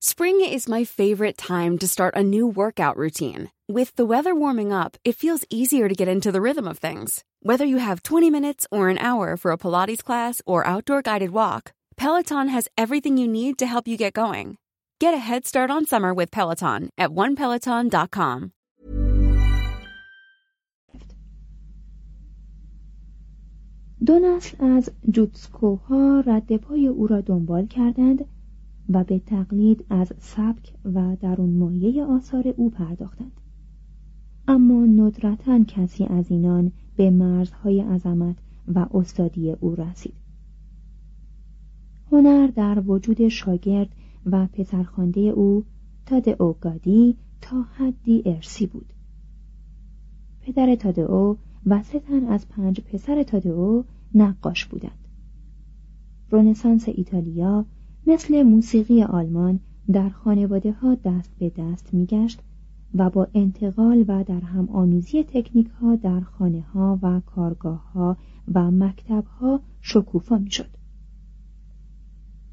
Spring is my favorite time to start a new workout routine. With the weather warming up, it feels easier to get into the rhythm of things. Whether you have 20 minutes or an hour for a Pilates class or outdoor guided walk, Peloton has everything you need to help you get going. Get a head start on summer with Peloton at onepeloton.com. دو نسل از جوتسکوها رد پای او را دنبال کردند و به تقلید از سبک و درون مایه آثار او پرداختند. اما ندرتا کسی از اینان به مرزهای عظمت و استادی او رسید. هنر در وجود شاگرد و پسرخوانده او تادئو گادی تا حدی ارسی بود. پدر تادئو و سه تن از پنج پسر تادئو نقاش بودند. رنسانس ایتالیا مثل موسیقی آلمان در خانواده ها دست به دست میگشت و با انتقال و در هم آمیزی تکنیک ها در خانه ها و کارگاه ها و مکتب ها شکوفا می شد.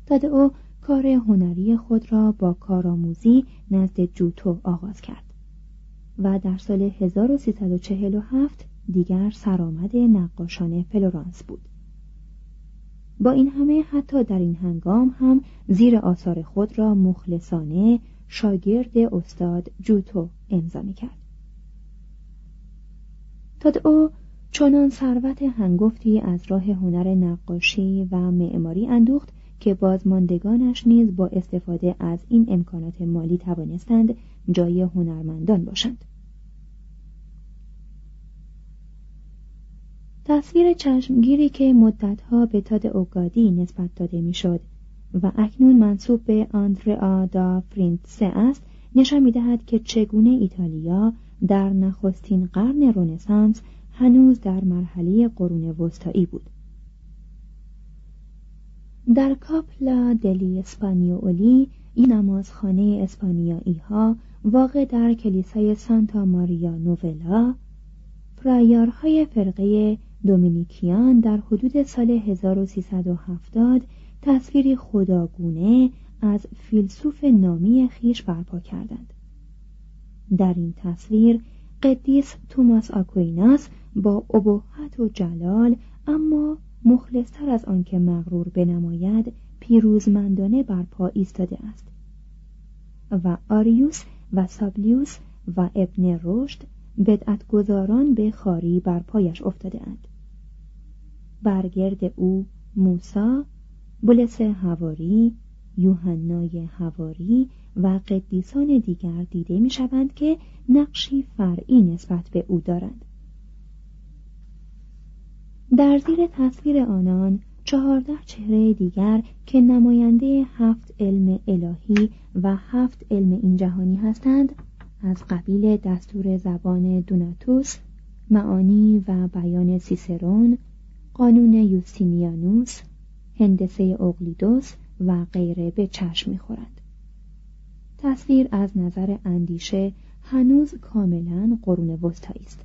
تادئو کار هنری خود را با کارآموزی نزد جوتو آغاز کرد و در سال 1347 دیگر سرآمد نقاشان فلورانس بود. با این همه حتی در این هنگام هم زیر آثار خود را مخلصانه شاگرد استاد جوتو امضا کرد. تادئو چنان ثروت هنگفتی از راه هنر نقاشی و معماری اندوخت که بازماندگانش نیز با استفاده از این امکانات مالی توانستند جای هنرمندان باشند. تصویر چشمگیری که مدتها به تاد اوگادی نسبت داده می‌شد و اکنون منصوب به آندرا دا فرینتسه است نشان می‌دهد که چگونه ایتالیا در نخستین قرن رنسانس هنوز در مرحله قرون وسطایی بود. در کاپلا دلی اسپانیولی این نمازخانه اسپانیایی ها واقع در کلیسای سانتا ماریا نوولا پرایارهای فرقه دومینیکیان در حدود سال 1370 تصویری خداگونه از فیلسوف نامی خیش برپا کردند در این تصویر قدیس توماس آکویناس با ابهت و جلال اما مخلصتر از آنکه مغرور بنماید پیروزمندانه بر پا ایستاده است و آریوس و سابلیوس و ابن رشد بدعتگذاران به خاری بر پایش افتاده اند. برگرد او موسا، بولس هواری، یوحنای هواری و قدیسان دیگر دیده می شوند که نقشی فرعی نسبت به او دارند. در زیر تصویر آنان چهارده چهره دیگر که نماینده هفت علم الهی و هفت علم این جهانی هستند از قبیل دستور زبان دوناتوس معانی و بیان سیسرون قانون یوستینیانوس هندسه اوگلیدوس و غیره به چشم می‌خورند تصویر از نظر اندیشه هنوز کاملا قرون وسطایی است.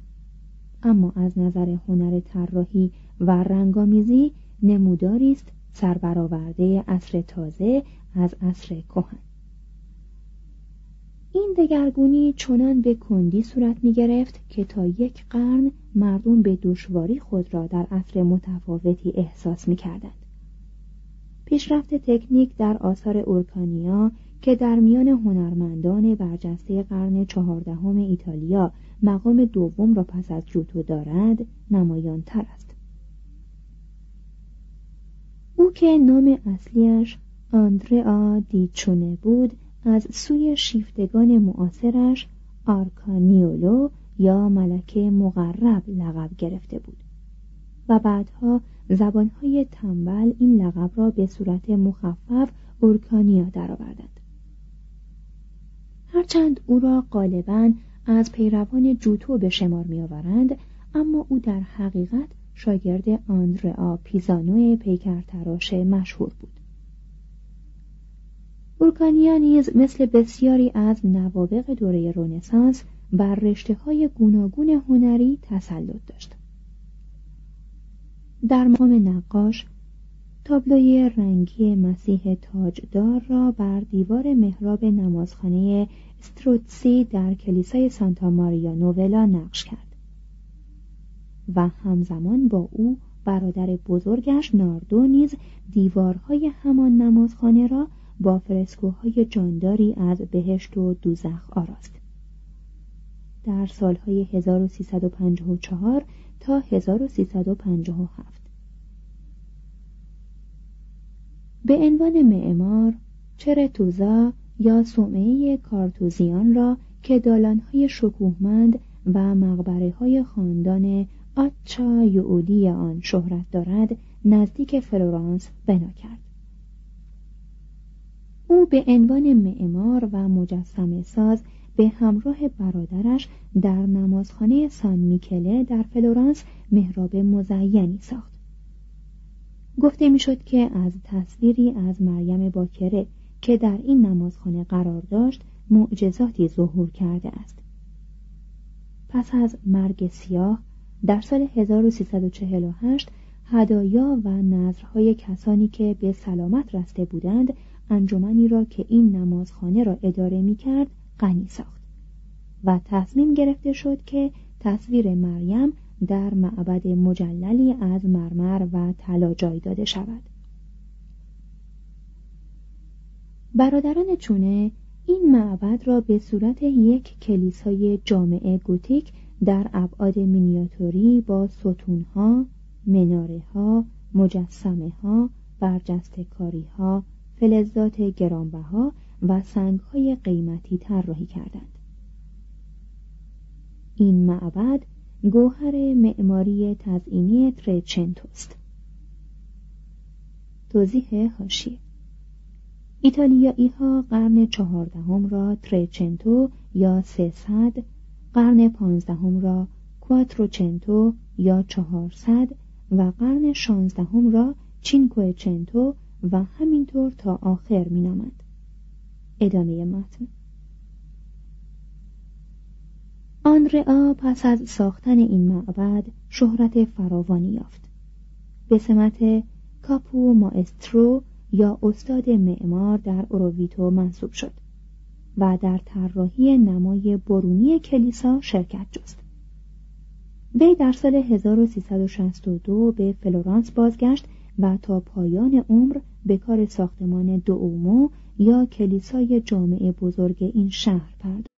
اما از نظر هنر طراحی و رنگامیزی نموداری است سربرآورده عصر تازه از عصر کهن. این دگرگونی چنان به کندی صورت می گرفت که تا یک قرن مردم به دشواری خود را در عصر متفاوتی احساس می کردند. پیشرفت تکنیک در آثار اورکانیا که در میان هنرمندان برجسته قرن چهاردهم ایتالیا مقام دوم را پس از جوتو دارد نمایان تر است او که نام اصلیش آندرئا دی چونه بود از سوی شیفتگان معاصرش آرکانیولو یا ملکه مقرب لقب گرفته بود. و بعدها زبانهای تنبل این لقب را به صورت مخفف اورکانیا درآوردند. هرچند او را غالبا از پیروان جوتو به شمار میآورند اما او در حقیقت شاگرد آندرئا پیزانو پیکرتراش مشهور بود. اورکانیا نیز مثل بسیاری از نوابق دوره رونسانس بر رشته های گوناگون هنری تسلط داشت. در مقام نقاش تابلوی رنگی مسیح تاجدار را بر دیوار محراب نمازخانه استروتسی در کلیسای سانتا ماریا نوولا نقش کرد و همزمان با او برادر بزرگش ناردو نیز دیوارهای همان نمازخانه را با فرسکوهای جانداری از بهشت و دوزخ آراست. در سالهای 1354 تا 1357 به عنوان معمار چرتوزا یا سومه کارتوزیان را که دالانهای شکوهمند و مقبره های خاندان آچا یعودی آن شهرت دارد نزدیک فلورانس بنا کرد. او به عنوان معمار و مجسم ساز به همراه برادرش در نمازخانه سان میکله در فلورانس محراب مزینی ساخت. گفته می‌شد که از تصویری از مریم باکره که در این نمازخانه قرار داشت معجزاتی ظهور کرده است. پس از مرگ سیاه در سال 1348 هدایا و نظرهای کسانی که به سلامت رسته بودند انجمنی را که این نمازخانه را اداره می کرد غنی ساخت و تصمیم گرفته شد که تصویر مریم در معبد مجللی از مرمر و طلا جای داده شود. برادران چونه این معبد را به صورت یک کلیسای جامعه گوتیک در ابعاد مینیاتوری با ستونها، مناره ها، مجسمه ها، برجسته کاری ها، فلزات گرانبها و سنگهای قیمتی طراحی کردند. این معبد گوهر معماری تزئینی ترچنتوست. توضیح هاشیه ایتالیایی ها قرن چهاردهم را ترچنتو یا سهصد قرن پانزدهم را کواتروچنتو یا چهارصد و قرن شانزدهم را چینکوچنتو و همینطور تا آخر مینامند ادامه متن. آنرا پس از ساختن این معبد شهرت فراوانی یافت. به سمت کاپو ماسترو یا استاد معمار در اورویتو منصوب شد و در طراحی نمای برونی کلیسا شرکت جست. وی در سال 1362 به فلورانس بازگشت و تا پایان عمر به کار ساختمان دومو یا کلیسای جامع بزرگ این شهر پرداخت.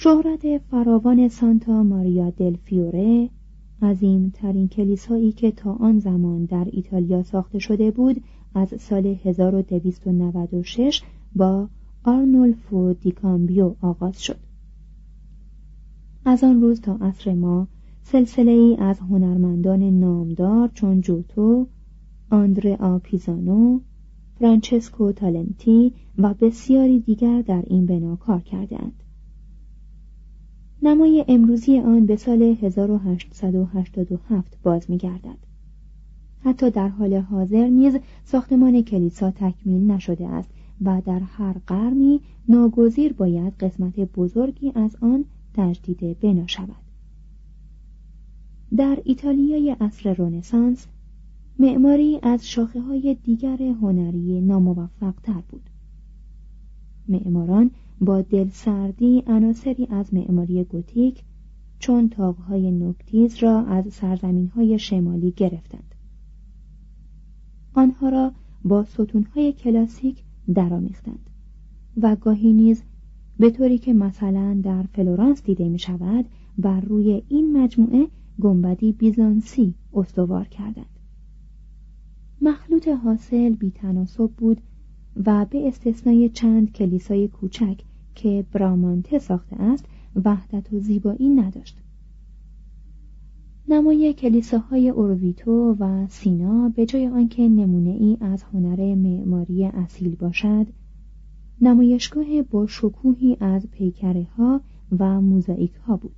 شهرت فراوان سانتا ماریا دل فیوره عظیم ترین کلیسایی که تا آن زمان در ایتالیا ساخته شده بود از سال 1296 با آرنولفو دیکامبیو آغاز شد از آن روز تا عصر ما سلسله ای از هنرمندان نامدار چون جوتو، آندره پیزانو، فرانچسکو تالنتی و بسیاری دیگر در این بنا کار کردند. نمای امروزی آن به سال 1887 باز می گردد. حتی در حال حاضر نیز ساختمان کلیسا تکمیل نشده است و در هر قرنی ناگزیر باید قسمت بزرگی از آن تجدید بنا شود. در ایتالیای عصر رونسانس معماری از شاخه های دیگر هنری ناموفق تر بود. معماران با دلسردی عناصری از معماری گوتیک چون تاقهای نکتیز را از سرزمین های شمالی گرفتند. آنها را با ستونهای کلاسیک درآمیختند و گاهی نیز به طوری که مثلا در فلورانس دیده می شود بر روی این مجموعه گنبدی بیزانسی استوار کردند مخلوط حاصل بیتناسب بود و به استثنای چند کلیسای کوچک که برامانته ساخته است وحدت و زیبایی نداشت. نمای کلیساهای اورویتو و سینا به جای آنکه نمونه ای از هنر معماری اصیل باشد نمایشگاه با شکوهی از پیکره ها و موزاییک ها بود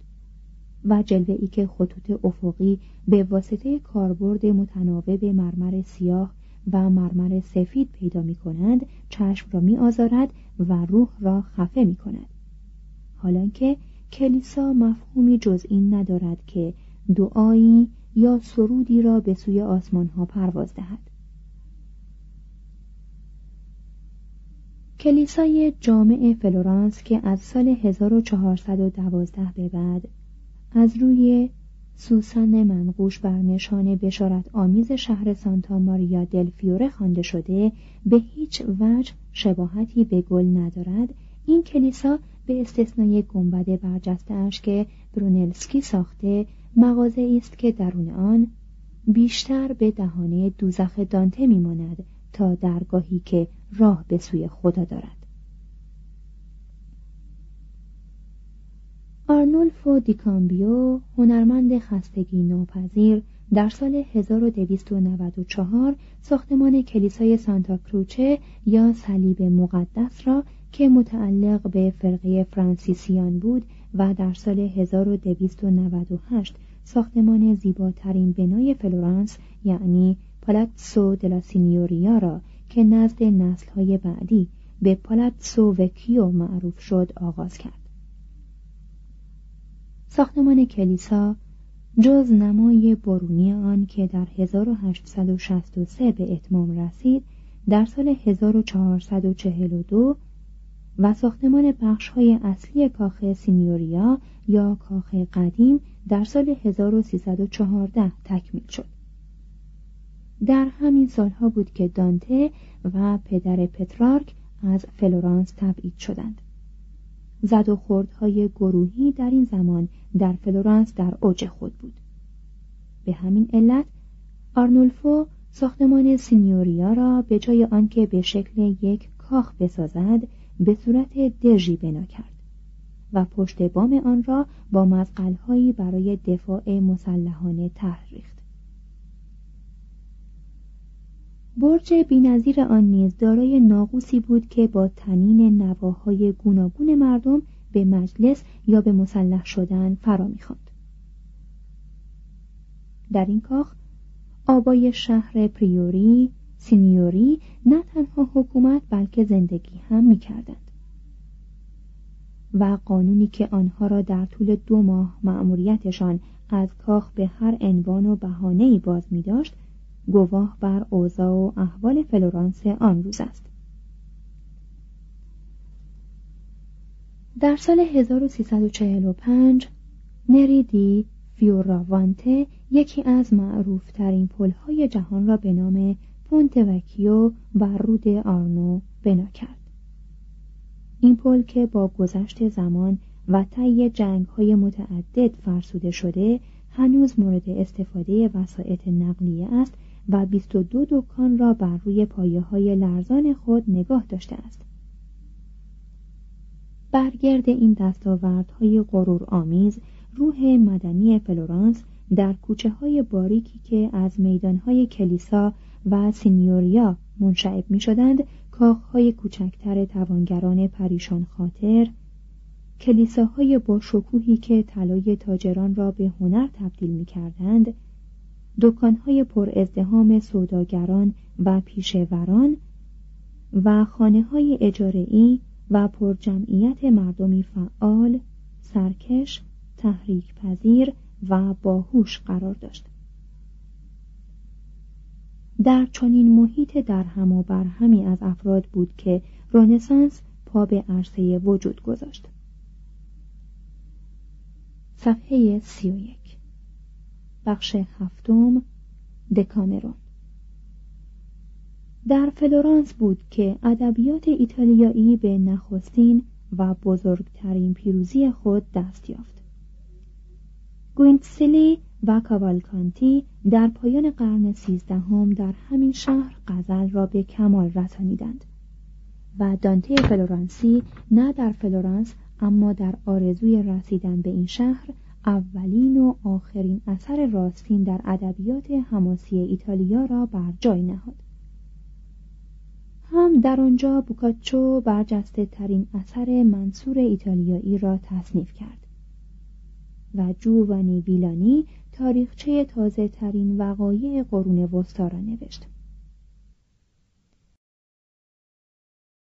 و جلوه ای که خطوط افقی به واسطه کاربرد متناوب مرمر سیاه و مرمر سفید پیدا می کند چشم را می آزارد و روح را خفه می کند حالانکه کلیسا مفهومی جز این ندارد که دعایی یا سرودی را به سوی آسمان ها پرواز دهد. کلیسای جامع فلورانس که از سال 1412 به بعد از روی سوسن منقوش بر نشان بشارت آمیز شهر سانتا ماریا دل فیوره خوانده شده به هیچ وجه شباهتی به گل ندارد. این کلیسا به استثنای گنبد برجسته که برونلسکی ساخته مغازه است که درون آن بیشتر به دهانه دوزخ دانته میماند تا درگاهی که راه به سوی خدا دارد. آرنولفو دی کامبیو هنرمند خستگی ناپذیر در سال 1294 ساختمان کلیسای سانتا کروچه یا صلیب مقدس را که متعلق به فرقه فرانسیسیان بود و در سال 1298 ساختمان زیباترین بنای فلورانس یعنی پالاتسو دلا سینیوریا را که نزد نسلهای بعدی به پالاتسو وکیو معروف شد آغاز کرد. ساختمان کلیسا جز نمای برونی آن که در 1863 به اتمام رسید در سال 1442 و ساختمان های اصلی کاخ سینیوریا یا کاخ قدیم در سال 1314 تکمیل شد. در همین سالها بود که دانته و پدر پترارک از فلورانس تبعید شدند. زد و خوردهای گروهی در این زمان در فلورانس در اوج خود بود. به همین علت آرنولفو ساختمان سینیوریا را به جای آنکه به شکل یک کاخ بسازد به صورت دژی بنا کرد و پشت بام آن را با مزقلهایی برای دفاع مسلحانه طرح برج بینظیر آن نیز دارای ناقوسی بود که با تنین نواهای گوناگون مردم به مجلس یا به مسلح شدن فرا می‌خواند در این کاخ آبای شهر پریوری سینیوری نه تنها حکومت بلکه زندگی هم می کردند. و قانونی که آنها را در طول دو ماه مأموریتشان از کاخ به هر عنوان و بهانه‌ای باز می داشت گواه بر اوضاع و احوال فلورانس آن روز است. در سال 1345 نری دی فیوراوانته یکی از معروفترین پلهای جهان را به نام پونته وکیو بر رود آرنو بنا کرد. این پل که با گذشت زمان و طی جنگ های متعدد فرسوده شده هنوز مورد استفاده وسایط نقلیه است و 22 دکان را بر روی پایه های لرزان خود نگاه داشته است. بر گرد این دستاوردهای غرور آمیز روح مدنی فلورانس در کوچه های باریکی که از میدان های کلیسا و سینیوریا منشعب می شدند کاخهای کوچکتر توانگران پریشان خاطر کلیساهای با شکوهی که طلای تاجران را به هنر تبدیل می کردند دکانهای پر ازدهام سوداگران و پیشوران و خانه های اجارهی و پر جمعیت مردمی فعال، سرکش، تحریک پذیر و باهوش قرار داشت. در چنین محیط در هم و برهمی از افراد بود که رونسانس پا به عرصه وجود گذاشت. صفحه سی و یک بخش هفتم دکامرون در فلورانس بود که ادبیات ایتالیایی به نخستین و بزرگترین پیروزی خود دست یافت. گوینیتسلی و کاوالکانتی در پایان قرن سیزدهم در همین شهر غزل را به کمال رسانیدند و دانته فلورانسی نه در فلورانس اما در آرزوی رسیدن به این شهر اولین و آخرین اثر راستین در ادبیات حماسی ایتالیا را بر جای نهاد. هم در آنجا بوکاچو برجسته ترین اثر منثور ایتالیایی را تصنیف کرد و جووانی ویلانی تاریخچه تازه ترین وقایع قرون وسطا را نوشت.